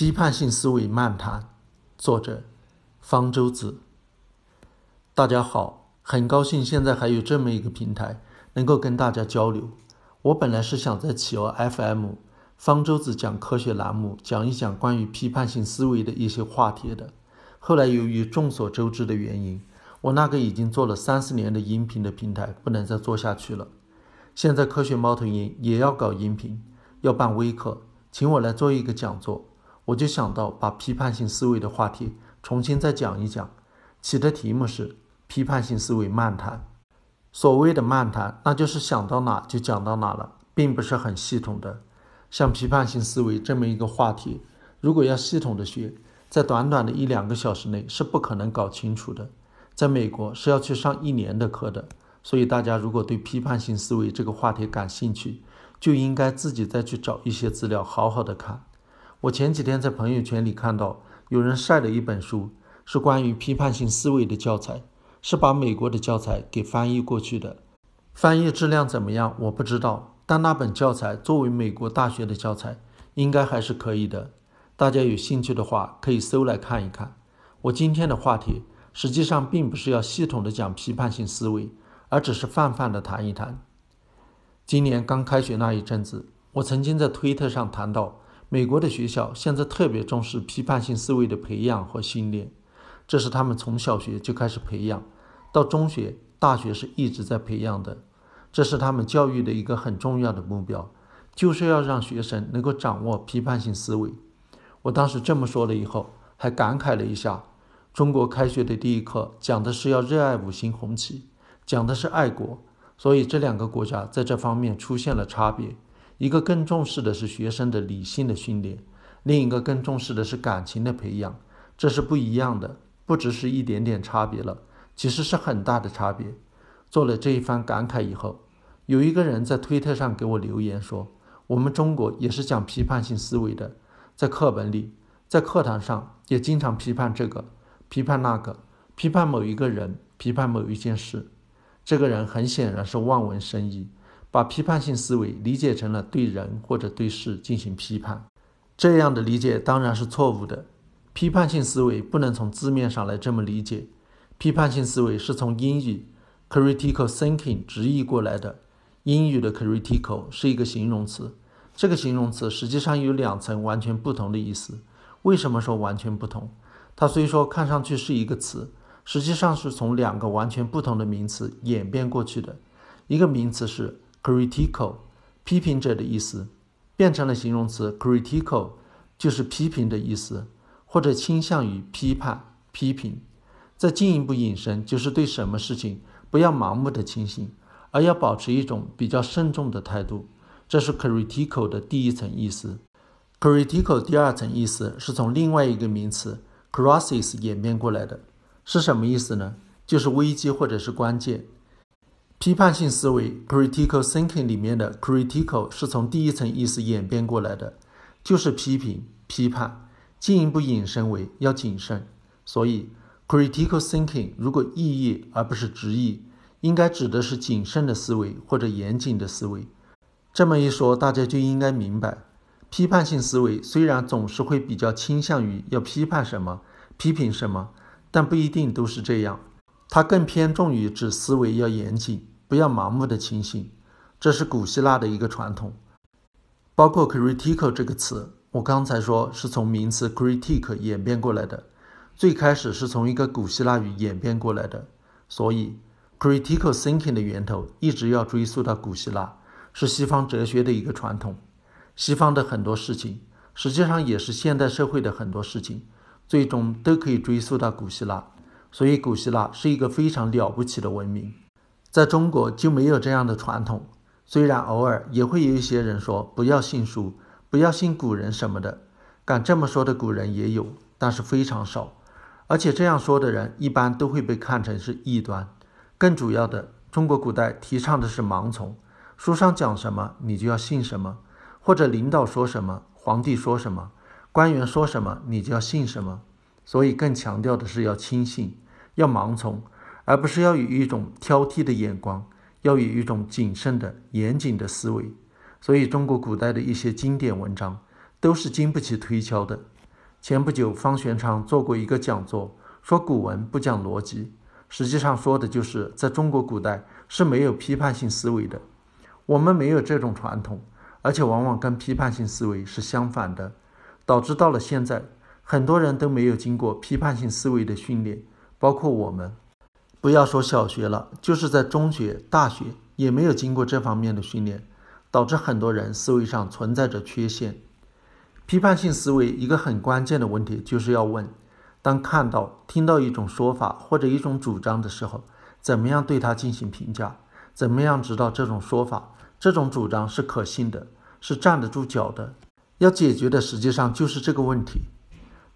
批判性思维漫谈，作者方舟子。大家好，很高兴现在还有这么一个平台能够跟大家交流。我本来是想在企鹅 FM 方舟子讲科学栏目讲一讲关于批判性思维的一些话题的，后来由于众所周知的原因，我那个已经做了三四年的音频的平台不能再做下去了。现在科学猫头鹰也要搞音频，要办微课，请我来做一个讲座。我就想到把批判性思维的话题重新再讲一讲，起的题目是“批判性思维漫谈”。所谓的漫谈，那就是想到哪就讲到哪了，并不是很系统的。像批判性思维这么一个话题，如果要系统的学，在短短的一两个小时内是不可能搞清楚的。在美国是要去上一年的课的，所以大家如果对批判性思维这个话题感兴趣，就应该自己再去找一些资料，好好的看。我前几天在朋友圈里看到有人晒了一本书，是关于批判性思维的教材，是把美国的教材给翻译过去的。翻译质量怎么样？我不知道，但那本教材作为美国大学的教材，应该还是可以的。大家有兴趣的话，可以搜来看一看。我今天的话题实际上并不是要系统的讲批判性思维，而只是泛泛的谈一谈。今年刚开学那一阵子，我曾经在推特上谈到。美国的学校现在特别重视批判性思维的培养和训练，这是他们从小学就开始培养，到中学、大学是一直在培养的。这是他们教育的一个很重要的目标，就是要让学生能够掌握批判性思维。我当时这么说了以后，还感慨了一下：中国开学的第一课讲的是要热爱五星红旗，讲的是爱国，所以这两个国家在这方面出现了差别。一个更重视的是学生的理性的训练，另一个更重视的是感情的培养，这是不一样的，不只是一点点差别了，其实是很大的差别。做了这一番感慨以后，有一个人在推特上给我留言说：“我们中国也是讲批判性思维的，在课本里，在课堂上也经常批判这个，批判那个，批判某一个人，批判某一件事。”这个人很显然是望文生义。把批判性思维理解成了对人或者对事进行批判，这样的理解当然是错误的。批判性思维不能从字面上来这么理解。批判性思维是从英语 critical thinking 直译过来的。英语的 critical 是一个形容词，这个形容词实际上有两层完全不同的意思。为什么说完全不同？它虽说看上去是一个词，实际上是从两个完全不同的名词演变过去的。一个名词是。critical，批评者的意思，变成了形容词 critical，就是批评的意思，或者倾向于批判、批评。再进一步引申，就是对什么事情不要盲目的轻信，而要保持一种比较慎重的态度。这是 critical 的第一层意思。critical 第二层意思是从另外一个名词 crisis 演变过来的，是什么意思呢？就是危机或者是关键。批判性思维 （critical thinking） 里面的 “critical” 是从第一层意思演变过来的，就是批评、批判，进一步引申为要谨慎。所以，critical thinking 如果意译而不是直译，应该指的是谨慎的思维或者严谨的思维。这么一说，大家就应该明白，批判性思维虽然总是会比较倾向于要批判什么、批评什么，但不一定都是这样。它更偏重于指思维要严谨，不要盲目的轻信，这是古希腊的一个传统。包括 critical 这个词，我刚才说是从名词 critique 演变过来的，最开始是从一个古希腊语演变过来的，所以 critical thinking 的源头一直要追溯到古希腊，是西方哲学的一个传统。西方的很多事情，实际上也是现代社会的很多事情，最终都可以追溯到古希腊。所以，古希腊是一个非常了不起的文明，在中国就没有这样的传统。虽然偶尔也会有一些人说不要信书，不要信古人什么的，敢这么说的古人也有，但是非常少。而且这样说的人一般都会被看成是异端。更主要的，中国古代提倡的是盲从，书上讲什么你就要信什么，或者领导说什么，皇帝说什么，官员说什么你就要信什么。所以，更强调的是要轻信，要盲从，而不是要以一种挑剔的眼光，要以一种谨慎的、严谨的思维。所以，中国古代的一些经典文章都是经不起推敲的。前不久方玄昌做过一个讲座，说古文不讲逻辑，实际上说的就是在中国古代是没有批判性思维的。我们没有这种传统，而且往往跟批判性思维是相反的，导致到了现在，很多人都没有经过批判性思维的训练，包括我们。不要说小学了，就是在中学、大学也没有经过这方面的训练，导致很多人思维上存在着缺陷。批判性思维一个很关键的问题就是要问：当看到、听到一种说法或者一种主张的时候，怎么样对它进行评价？怎么样知道这种说法、这种主张是可信的、是站得住脚的？要解决的实际上就是这个问题。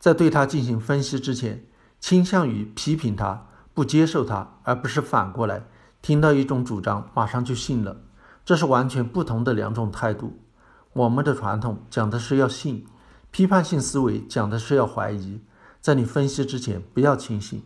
在对他进行分析之前，倾向于批评他、不接受他，而不是反过来听到一种主张马上就信了，这是完全不同的两种态度。我们的传统讲的是要信，批判性思维讲的是要怀疑。在你分析之前，不要轻信。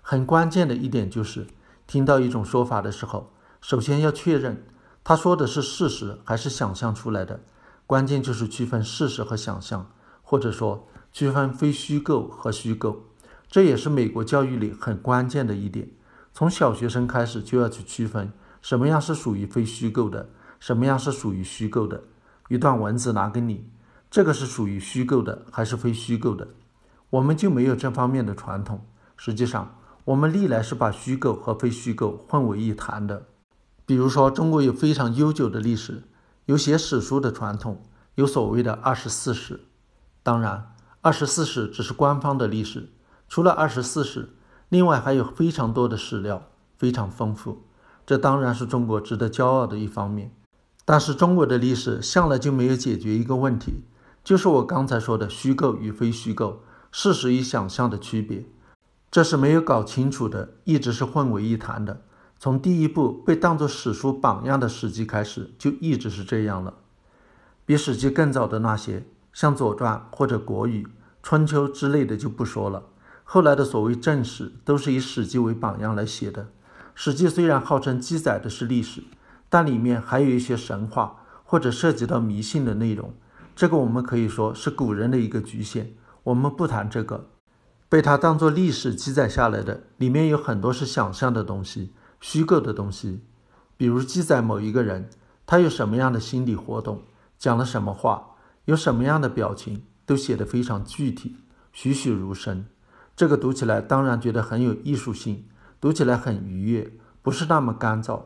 很关键的一点就是，听到一种说法的时候，首先要确认他说的是事实还是想象出来的。关键就是区分事实和想象，或者说区分非虚构和虚构。这也是美国教育里很关键的一点。从小学生开始就要去区分什么样是属于非虚构的，什么样是属于虚构的。一段文字拿给你，这个是属于虚构的还是非虚构的？我们就没有这方面的传统。实际上，我们历来是把虚构和非虚构混为一谈的。比如说，中国有非常悠久的历史，有写史书的传统，有所谓的二十四史。当然，二十四史只是官方的历史，除了二十四史，另外还有非常多的史料，非常丰富。这当然是中国值得骄傲的一方面。但是中国的历史向来就没有解决一个问题，就是我刚才说的虚构与非虚构、事实与想象的区别，这是没有搞清楚的，一直是混为一谈的。从第一部被当作史书榜样的《史记》开始，就一直是这样了。比《史记》更早的那些，像《左传》或者《国语》《春秋》之类的就不说了。后来的所谓正史，都是以《史记》为榜样来写的。《史记》虽然号称记载的是历史。但里面还有一些神话或者涉及到迷信的内容，这个我们可以说是古人的一个局限。我们不谈这个，被他当做历史记载下来的，里面有很多是想象的东西、虚构的东西。比如记载某一个人，他有什么样的心理活动，讲了什么话，有什么样的表情，都写得非常具体，栩栩如生。这个读起来当然觉得很有艺术性，读起来很愉悦，不是那么干燥。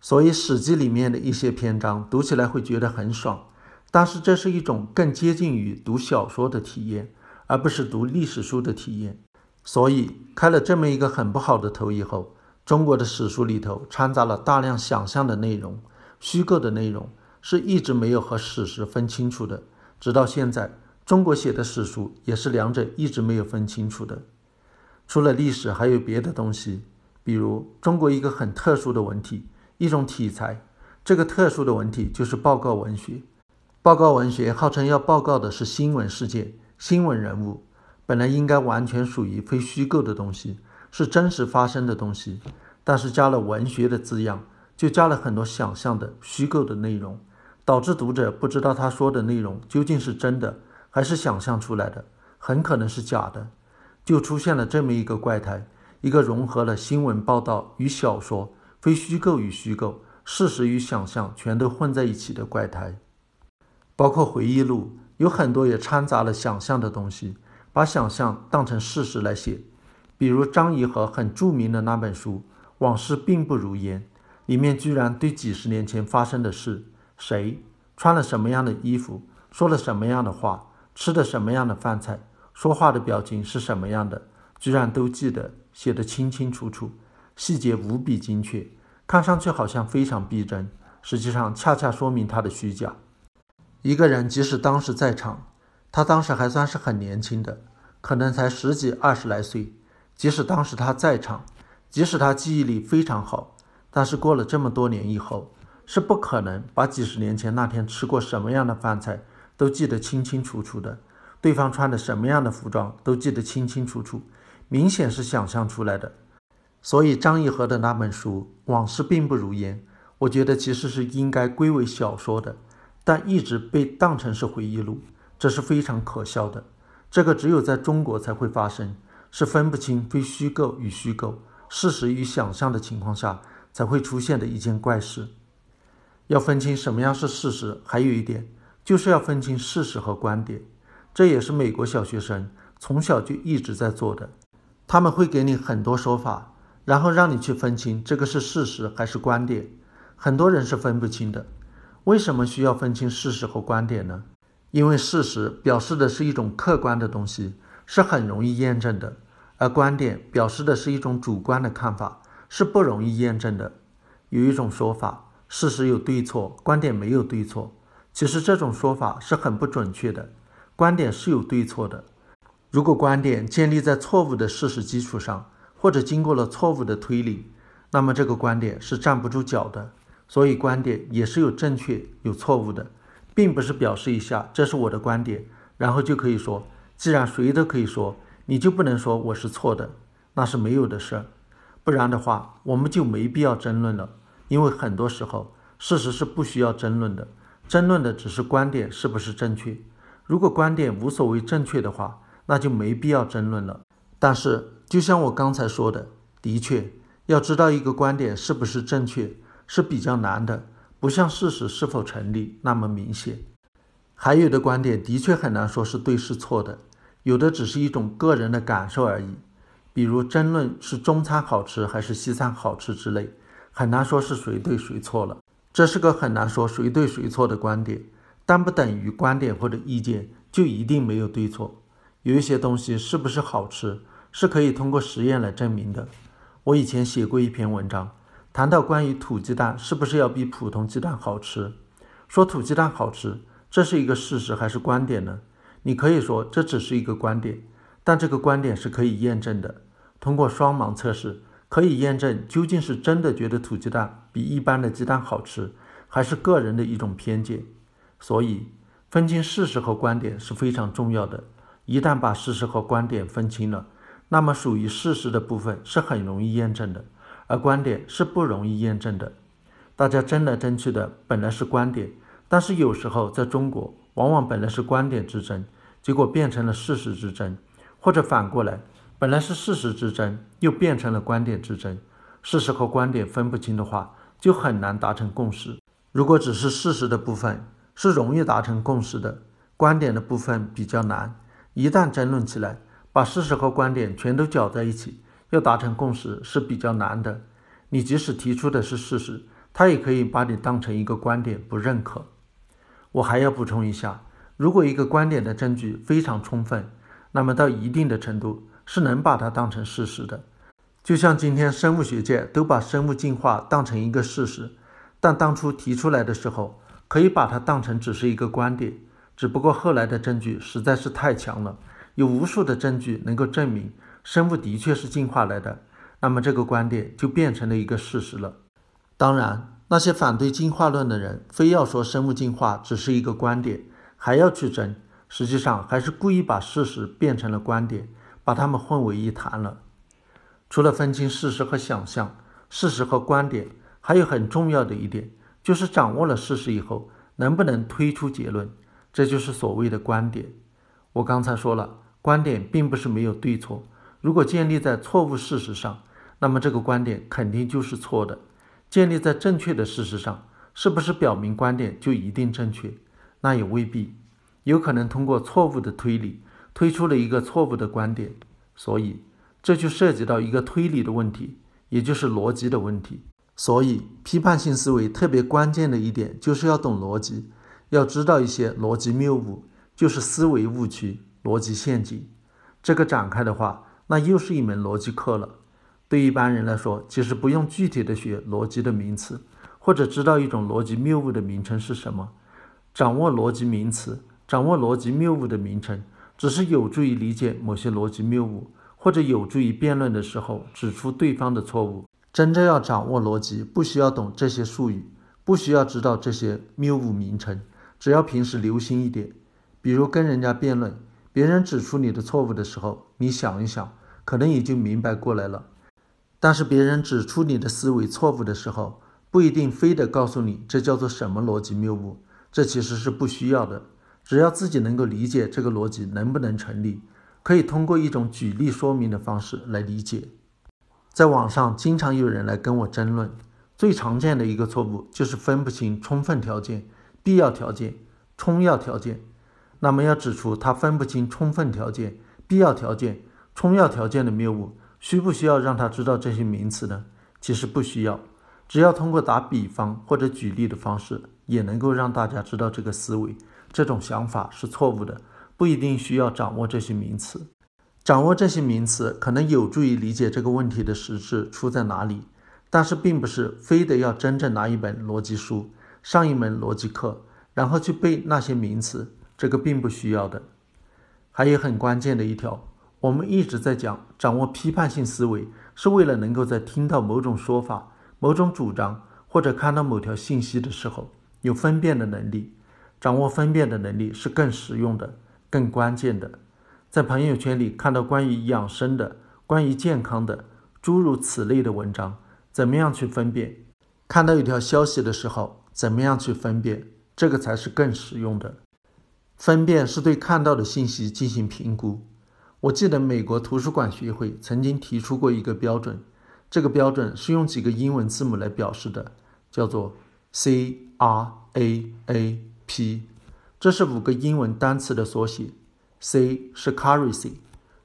所以，《史记》里面的一些篇章读起来会觉得很爽，但是这是一种更接近于读小说的体验，而不是读历史书的体验。所以，开了这么一个很不好的头以后，中国的史书里头掺杂了大量想象的内容、虚构的内容，是一直没有和史实分清楚的。直到现在，中国写的史书也是两者一直没有分清楚的。除了历史，还有别的东西，比如中国一个很特殊的文体。一种题材，这个特殊的文体就是报告文学。报告文学号称要报告的是新闻事件、新闻人物，本来应该完全属于非虚构的东西，是真实发生的东西。但是加了文学的字样，就加了很多想象的、虚构的内容，导致读者不知道他说的内容究竟是真的还是想象出来的，很可能是假的。就出现了这么一个怪胎，一个融合了新闻报道与小说。非虚构与虚构、事实与想象全都混在一起的怪胎，包括回忆录，有很多也掺杂了想象的东西，把想象当成事实来写。比如张颐和很著名的那本书《往事并不如烟》，里面居然对几十年前发生的事、谁穿了什么样的衣服、说了什么样的话、吃的什么样的饭菜、说话的表情是什么样的，居然都记得，写得清清楚楚。细节无比精确，看上去好像非常逼真，实际上恰恰说明他的虚假。一个人即使当时在场，他当时还算是很年轻的，可能才十几二十来岁。即使当时他在场，即使他记忆力非常好，但是过了这么多年以后，是不可能把几十年前那天吃过什么样的饭菜都记得清清楚楚的，对方穿的什么样的服装都记得清清楚楚，明显是想象出来的。所以张颐和的那本书《往事并不如烟》，我觉得其实是应该归为小说的，但一直被当成是回忆录，这是非常可笑的。这个只有在中国才会发生，是分不清非虚构与虚构、事实与想象的情况下才会出现的一件怪事。要分清什么样是事实，还有一点就是要分清事实和观点。这也是美国小学生从小就一直在做的。他们会给你很多说法，然后让你去分清这个是事实还是观点。很多人是分不清的。为什么需要分清事实和观点呢？因为事实表示的是一种客观的东西，是很容易验证的；而观点表示的是一种主观的看法，是不容易验证的。有一种说法，事实有对错，观点没有对错。其实这种说法是很不准确的。观点是有对错的。如果观点建立在错误的事实基础上，或者经过了错误的推理，那么这个观点是站不住脚的。所以，观点也是有正确有错误的，并不是表示一下这是我的观点，然后就可以说，既然谁都可以说，你就不能说我是错的，那是没有的事儿。不然的话，我们就没必要争论了，因为很多时候事实是不需要争论的，争论的只是观点是不是正确。如果观点无所谓正确的话，那就没必要争论了。但是，就像我刚才说的，的确要知道一个观点是不是正确。是比较难的，不像事实是否成立那么明显。还有的观点的确很难说是对是错的，有的只是一种个人的感受而已。比如争论是中餐好吃还是西餐好吃之类，很难说是谁对谁错了。这是个很难说谁对谁错的观点，但不等于观点或者意见就一定没有对错。有一些东西是不是好吃，是可以通过实验来证明的。我以前写过一篇文章。谈到关于土鸡蛋是不是要比普通鸡蛋好吃，说土鸡蛋好吃，这是一个事实还是观点呢？你可以说这只是一个观点，但这个观点是可以验证的。通过双盲测试可以验证究竟是真的觉得土鸡蛋比一般的鸡蛋好吃，还是个人的一种偏见。所以分清事实和观点是非常重要的。一旦把事实和观点分清了，那么属于事实的部分是很容易验证的。而观点是不容易验证的，大家争来争去的本来是观点，但是有时候在中国，往往本来是观点之争，结果变成了事实之争，或者反过来，本来是事实之争，又变成了观点之争。事实和观点分不清的话，就很难达成共识。如果只是事实的部分是容易达成共识的，观点的部分比较难。一旦争论起来，把事实和观点全都搅在一起。要达成共识是比较难的。你即使提出的是事实，他也可以把你当成一个观点不认可。我还要补充一下，如果一个观点的证据非常充分，那么到一定的程度是能把它当成事实的。就像今天生物学界都把生物进化当成一个事实，但当初提出来的时候，可以把它当成只是一个观点。只不过后来的证据实在是太强了，有无数的证据能够证明。生物的确是进化来的，那么这个观点就变成了一个事实了。当然，那些反对进化论的人非要说生物进化只是一个观点，还要去争，实际上还是故意把事实变成了观点，把它们混为一谈了。除了分清事实和想象，事实和观点，还有很重要的一点，就是掌握了事实以后，能不能推出结论，这就是所谓的观点。我刚才说了，观点并不是没有对错。如果建立在错误事实上，那么这个观点肯定就是错的；建立在正确的事实上，是不是表明观点就一定正确？那也未必，有可能通过错误的推理推出了一个错误的观点。所以这就涉及到一个推理的问题，也就是逻辑的问题。所以批判性思维特别关键的一点就是要懂逻辑，要知道一些逻辑谬误，就是思维误区、逻辑陷阱。这个展开的话。那又是一门逻辑课了。对一般人来说，其实不用具体的学逻辑的名词，或者知道一种逻辑谬误的名称是什么。掌握逻辑名词，掌握逻辑谬误的名称，只是有助于理解某些逻辑谬误，或者有助于辩论的时候指出对方的错误。真正要掌握逻辑，不需要懂这些术语，不需要知道这些谬误名称，只要平时留心一点，比如跟人家辩论，别人指出你的错误的时候，你想一想。可能也就明白过来了，但是别人指出你的思维错误的时候，不一定非得告诉你这叫做什么逻辑谬误，这其实是不需要的。只要自己能够理解这个逻辑能不能成立，可以通过一种举例说明的方式来理解。在网上经常有人来跟我争论，最常见的一个错误就是分不清充分条件、必要条件、充要条件。那么要指出他分不清充分条件、必要条件、充要条件的谬误，需不需要让他知道这些名词呢？其实不需要，只要通过打比方或者举例的方式，也能够让大家知道这个思维。这种想法是错误的，不一定需要掌握这些名词。掌握这些名词可能有助于理解这个问题的实质出在哪里，但是并不是非得要真正拿一本逻辑书上一门逻辑课，然后去背那些名词，这个并不需要的。还有很关键的一条，我们一直在讲，掌握批判性思维是为了能够在听到某种说法、某种主张或者看到某条信息的时候有分辨的能力。掌握分辨的能力是更实用的、更关键的。在朋友圈里看到关于养生的、关于健康的诸如此类的文章，怎么样去分辨？看到一条消息的时候，怎么样去分辨？这个才是更实用的。分辨是对看到的信息进行评估。我记得美国图书馆学会曾经提出过一个标准，这个标准是用几个英文字母来表示的，叫做 C R A A。P，这是五个英文单词的缩写。C 是 currency，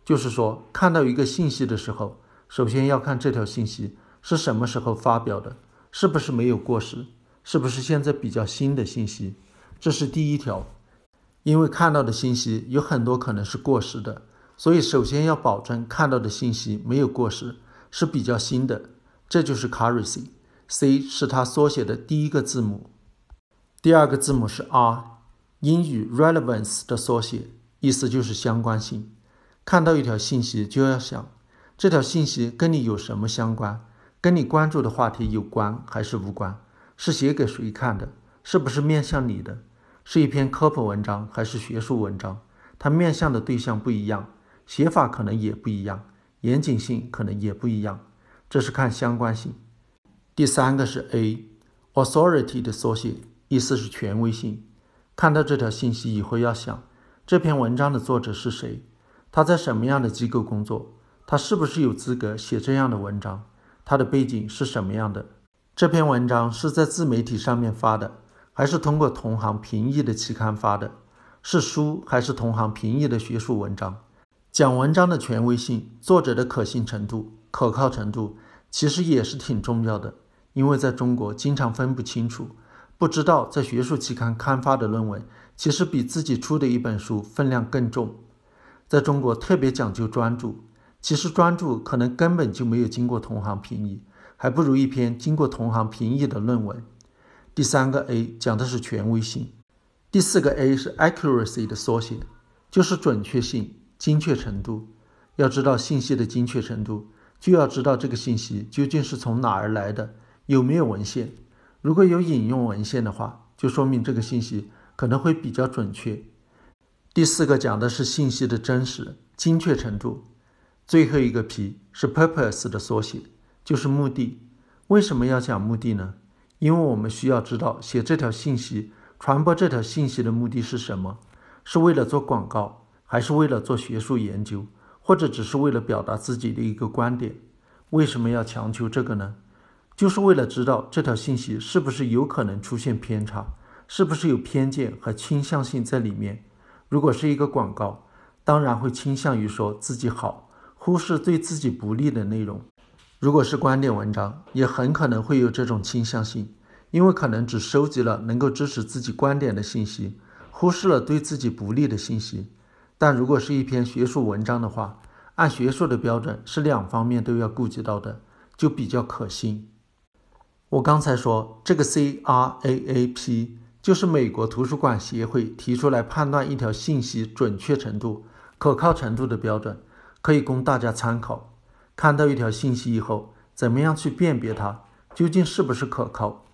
就是说看到一个信息的时候，首先要看这条信息是什么时候发表的，是不是没有过时，是不是现在比较新的信息。这是第一条，因为看到的信息有很多可能是过时的，所以首先要保证看到的信息没有过时，是比较新的。这就是 currency，C 是它缩写的第一个字母。第二个字母是 R，英语 relevance 的缩写，意思就是相关性。看到一条信息，就要想这条信息跟你有什么相关，跟你关注的话题有关还是无关？是写给谁看的？是不是面向你的？是一篇科普文章还是学术文章？它面向的对象不一样，写法可能也不一样，严谨性可能也不一样。这是看相关性。第三个是 A，authority 的缩写。意思是权威性。看到这条信息以后，要想这篇文章的作者是谁，他在什么样的机构工作，他是不是有资格写这样的文章，他的背景是什么样的？这篇文章是在自媒体上面发的，还是通过同行评议的期刊发的？是书还是同行评议的学术文章？讲文章的权威性、作者的可信程度、可靠程度，其实也是挺重要的，因为在中国经常分不清楚。不知道在学术期刊刊发的论文，其实比自己出的一本书分量更重。在中国特别讲究专注，其实专注可能根本就没有经过同行评议，还不如一篇经过同行评议的论文。第三个 A 讲的是权威性，第四个 A 是 accuracy 的缩写，就是准确性、精确程度。要知道信息的精确程度，就要知道这个信息究竟是从哪儿来的，有没有文献。如果有引用文献的话，就说明这个信息可能会比较准确。第四个讲的是信息的真实、精确程度。最后一个 P 是 purpose 的缩写，就是目的。为什么要讲目的呢？因为我们需要知道写这条信息、传播这条信息的目的是什么？是为了做广告，还是为了做学术研究，或者只是为了表达自己的一个观点？为什么要强求这个呢？就是为了知道这条信息是不是有可能出现偏差，是不是有偏见和倾向性在里面。如果是一个广告，当然会倾向于说自己好，忽视对自己不利的内容；如果是观点文章，也很可能会有这种倾向性，因为可能只收集了能够支持自己观点的信息，忽视了对自己不利的信息。但如果是一篇学术文章的话，按学术的标准是两方面都要顾及到的，就比较可信。我刚才说这个 C R A A P 就是美国图书馆协会提出来判断一条信息准确程度、可靠程度的标准，可以供大家参考。看到一条信息以后，怎么样去辨别它究竟是不是可靠？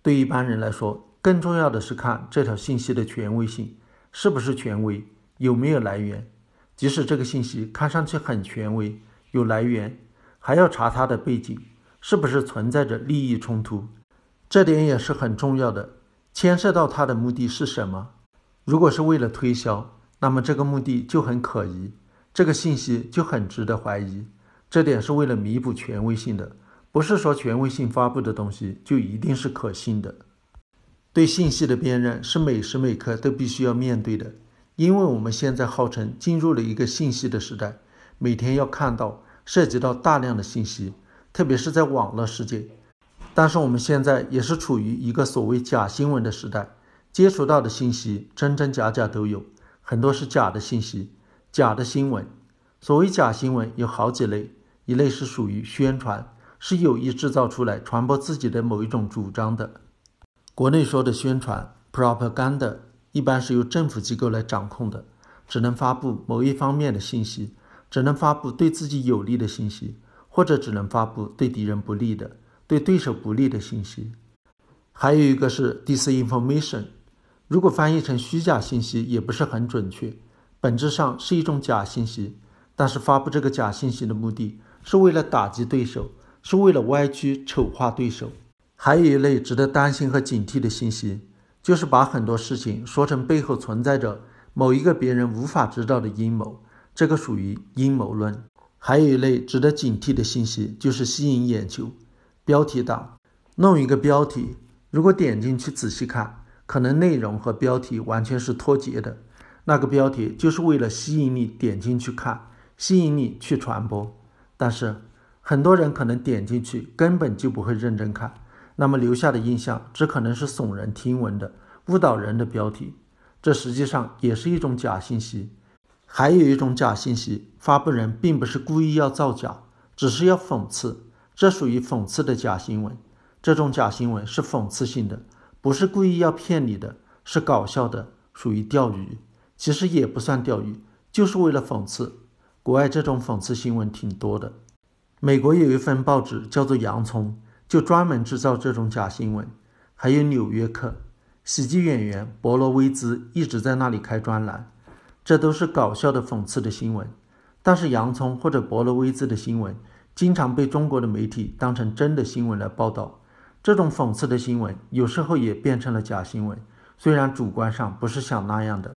对一般人来说，更重要的是看这条信息的权威性，是不是权威，有没有来源。即使这个信息看上去很权威、有来源，还要查它的背景。是不是存在着利益冲突？这点也是很重要的，牵涉到他的目的是什么？如果是为了推销，那么这个目的就很可疑，这个信息就很值得怀疑。这点是为了弥补权威性的，不是说权威性发布的东西就一定是可信的。对信息的辨认是每时每刻都必须要面对的，因为我们现在号称进入了一个信息的时代，每天要看到涉及到大量的信息，特别是在网络世界。但是我们现在也是处于一个所谓假新闻的时代，接触到的信息真真假假都有，很多是假的信息、假的新闻。所谓假新闻有好几类，一类是属于宣传，是有意制造出来传播自己的某一种主张的。国内说的宣传 （propaganda） 一般是由政府机构来掌控的，只能发布某一方面的信息，只能发布对自己有利的信息，或者只能发布对敌人不利的、对对手不利的信息。还有一个是 disinformation，如果翻译成虚假信息也不是很准确，本质上是一种假信息，但是发布这个假信息的目的是为了打击对手，是为了歪曲、丑化对手。还有一类值得担心和警惕的信息，就是把很多事情说成背后存在着某一个别人无法知道的阴谋，这个属于阴谋论。还有一类值得警惕的信息，就是吸引眼球，标题党。弄一个标题，如果点进去仔细看，可能内容和标题完全是脱节的，那个标题就是为了吸引你点进去看，吸引你去传播，但是很多人可能点进去根本就不会认真看。那么留下的印象只可能是耸人听闻的、误导人的标题，这实际上也是一种假信息。还有一种假信息，发布人并不是故意要造假，只是要讽刺，这属于讽刺的假新闻。这种假新闻是讽刺性的，不是故意要骗你的，是搞笑的，属于钓鱼。其实也不算钓鱼，就是为了讽刺。国外这种讽刺新闻挺多的。美国有一份报纸叫做《洋葱》。就专门制造这种假新闻，还有《纽约客》，喜剧演员博罗威兹一直在那里开专栏，这都是搞笑的、讽刺的新闻。但是洋葱或者博罗威兹的新闻，经常被中国的媒体当成真的新闻来报道。这种讽刺的新闻，有时候也变成了假新闻。虽然主观上不是想那样的，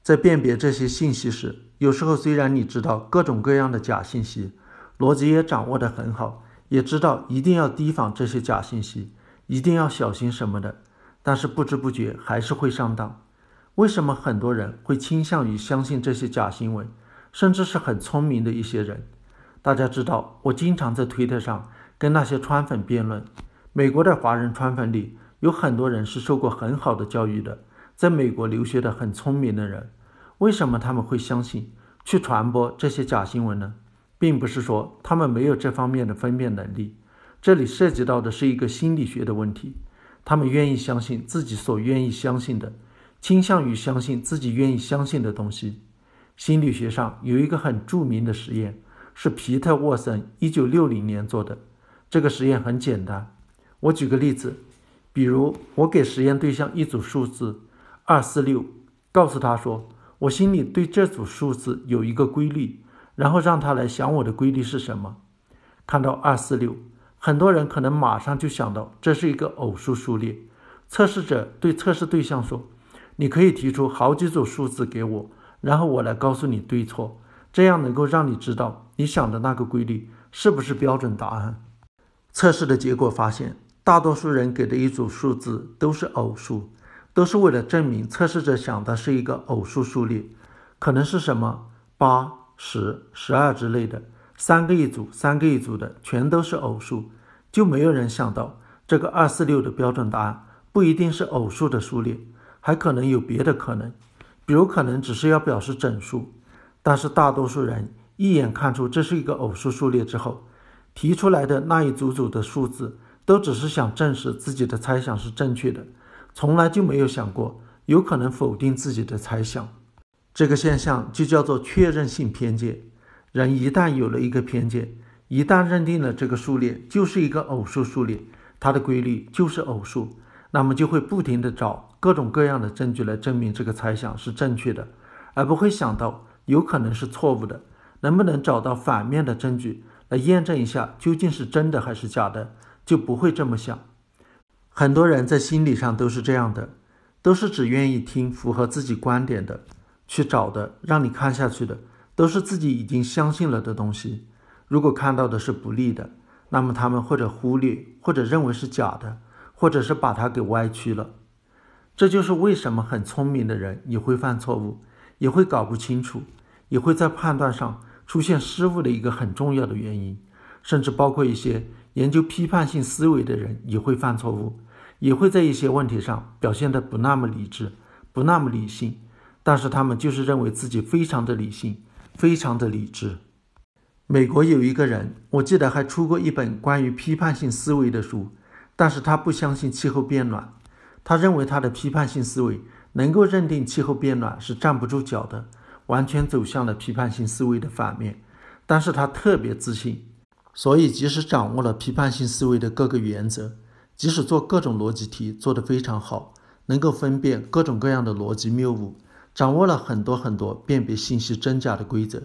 在辨别这些信息时，有时候虽然你知道各种各样的假信息，逻辑也掌握得很好。也知道一定要提防这些假信息，一定要小心什么的，但是不知不觉还是会上当。为什么很多人会倾向于相信这些假新闻，甚至是很聪明的一些人？大家知道，我经常在推特上跟那些川粉辩论。美国的华人川粉里有很多人是受过很好的教育的，在美国留学的很聪明的人，为什么他们会相信去传播这些假新闻呢？并不是说他们没有这方面的分辨能力，这里涉及到的是一个心理学的问题。他们愿意相信自己所愿意相信的，倾向于相信自己愿意相信的东西。心理学上有一个很著名的实验，是皮特沃森一九六零年做的。这个实验很简单，我举个例子，比如我给实验对象一组数字二四六，告诉他说，我心里对这组数字有一个规律。然后让他来想我的规律是什么。看到二四六，很多人可能马上就想到这是一个偶数数列。测试者对测试对象说：“你可以提出好几组数字给我，然后我来告诉你对错，这样能够让你知道你想的那个规律是不是标准答案。”测试的结果发现，大多数人给的一组数字都是偶数，都是为了证明测试者想的是一个偶数数列，可能是什么八。十、十二之类的，三个一组，三个一组的，全都是偶数，就没有人想到这个二四六的标准答案不一定是偶数的数列，还可能有别的可能，比如可能只是要表示整数。但是大多数人一眼看出这是一个偶数数列之后，提出来的那一组组的数字，都只是想证实自己的猜想是正确的，从来就没有想过有可能否定自己的猜想。这个现象就叫做确认性偏见。人一旦有了一个偏见，一旦认定了这个数列就是一个偶数数列，它的规律就是偶数，那么就会不停地找各种各样的证据来证明这个猜想是正确的，而不会想到有可能是错误的。能不能找到反面的证据来验证一下究竟是真的还是假的，就不会这么想。很多人在心理上都是这样的。都是只愿意听符合自己观点的，去找的让你看下去的，都是自己已经相信了的东西。如果看到的是不利的，那么他们或者忽略，或者认为是假的，或者是把它给歪曲了。这就是为什么很聪明的人也会犯错误，也会搞不清楚，也会在判断上出现失误的一个很重要的原因。甚至包括一些研究批判性思维的人也会犯错误，也会在一些问题上表现得不那么理智，不那么理性。但是他们就是认为自己非常的理性，非常的理智。美国有一个人，我记得还出过一本关于批判性思维的书，但是他不相信气候变暖。他认为他的批判性思维能够认定气候变暖是站不住脚的，完全走向了批判性思维的反面。但是他特别自信，所以即使掌握了批判性思维的各个原则，即使做各种逻辑题做得非常好，能够分辨各种各样的逻辑谬误，掌握了很多很多辨别信息真假的规则，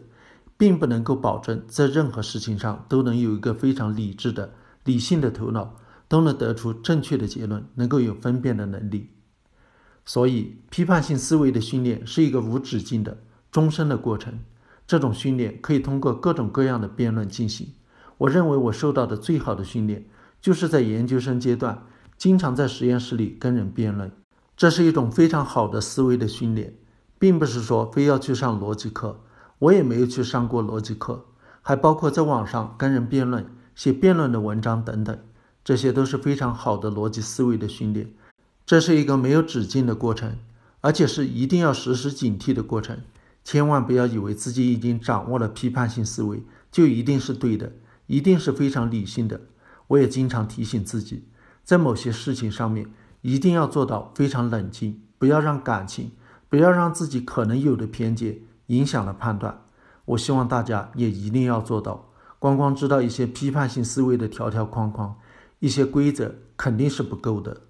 并不能够保证在任何事情上都能有一个非常理智的、理性的头脑。都能得出正确的结论，能够有分辨的能力。所以，批判性思维的训练是一个无止境的、终身的过程。这种训练可以通过各种各样的辩论进行。我认为我受到的最好的训练，就是在研究生阶段，经常在实验室里跟人辩论。这是一种非常好的思维的训练，并不是说非要去上逻辑课。我也没有去上过逻辑课，还包括在网上跟人辩论、写辩论的文章等等。这些都是非常好的逻辑思维的训练，这是一个没有止境的过程，而且是一定要时时警惕的过程。千万不要以为自己已经掌握了批判性思维就一定是对的，一定是非常理性的。我也经常提醒自己，在某些事情上面一定要做到非常冷静，不要让感情，不要让自己可能有的偏见影响了判断。我希望大家也一定要做到，光光知道一些批判性思维的条条框框。一些规则肯定是不够的。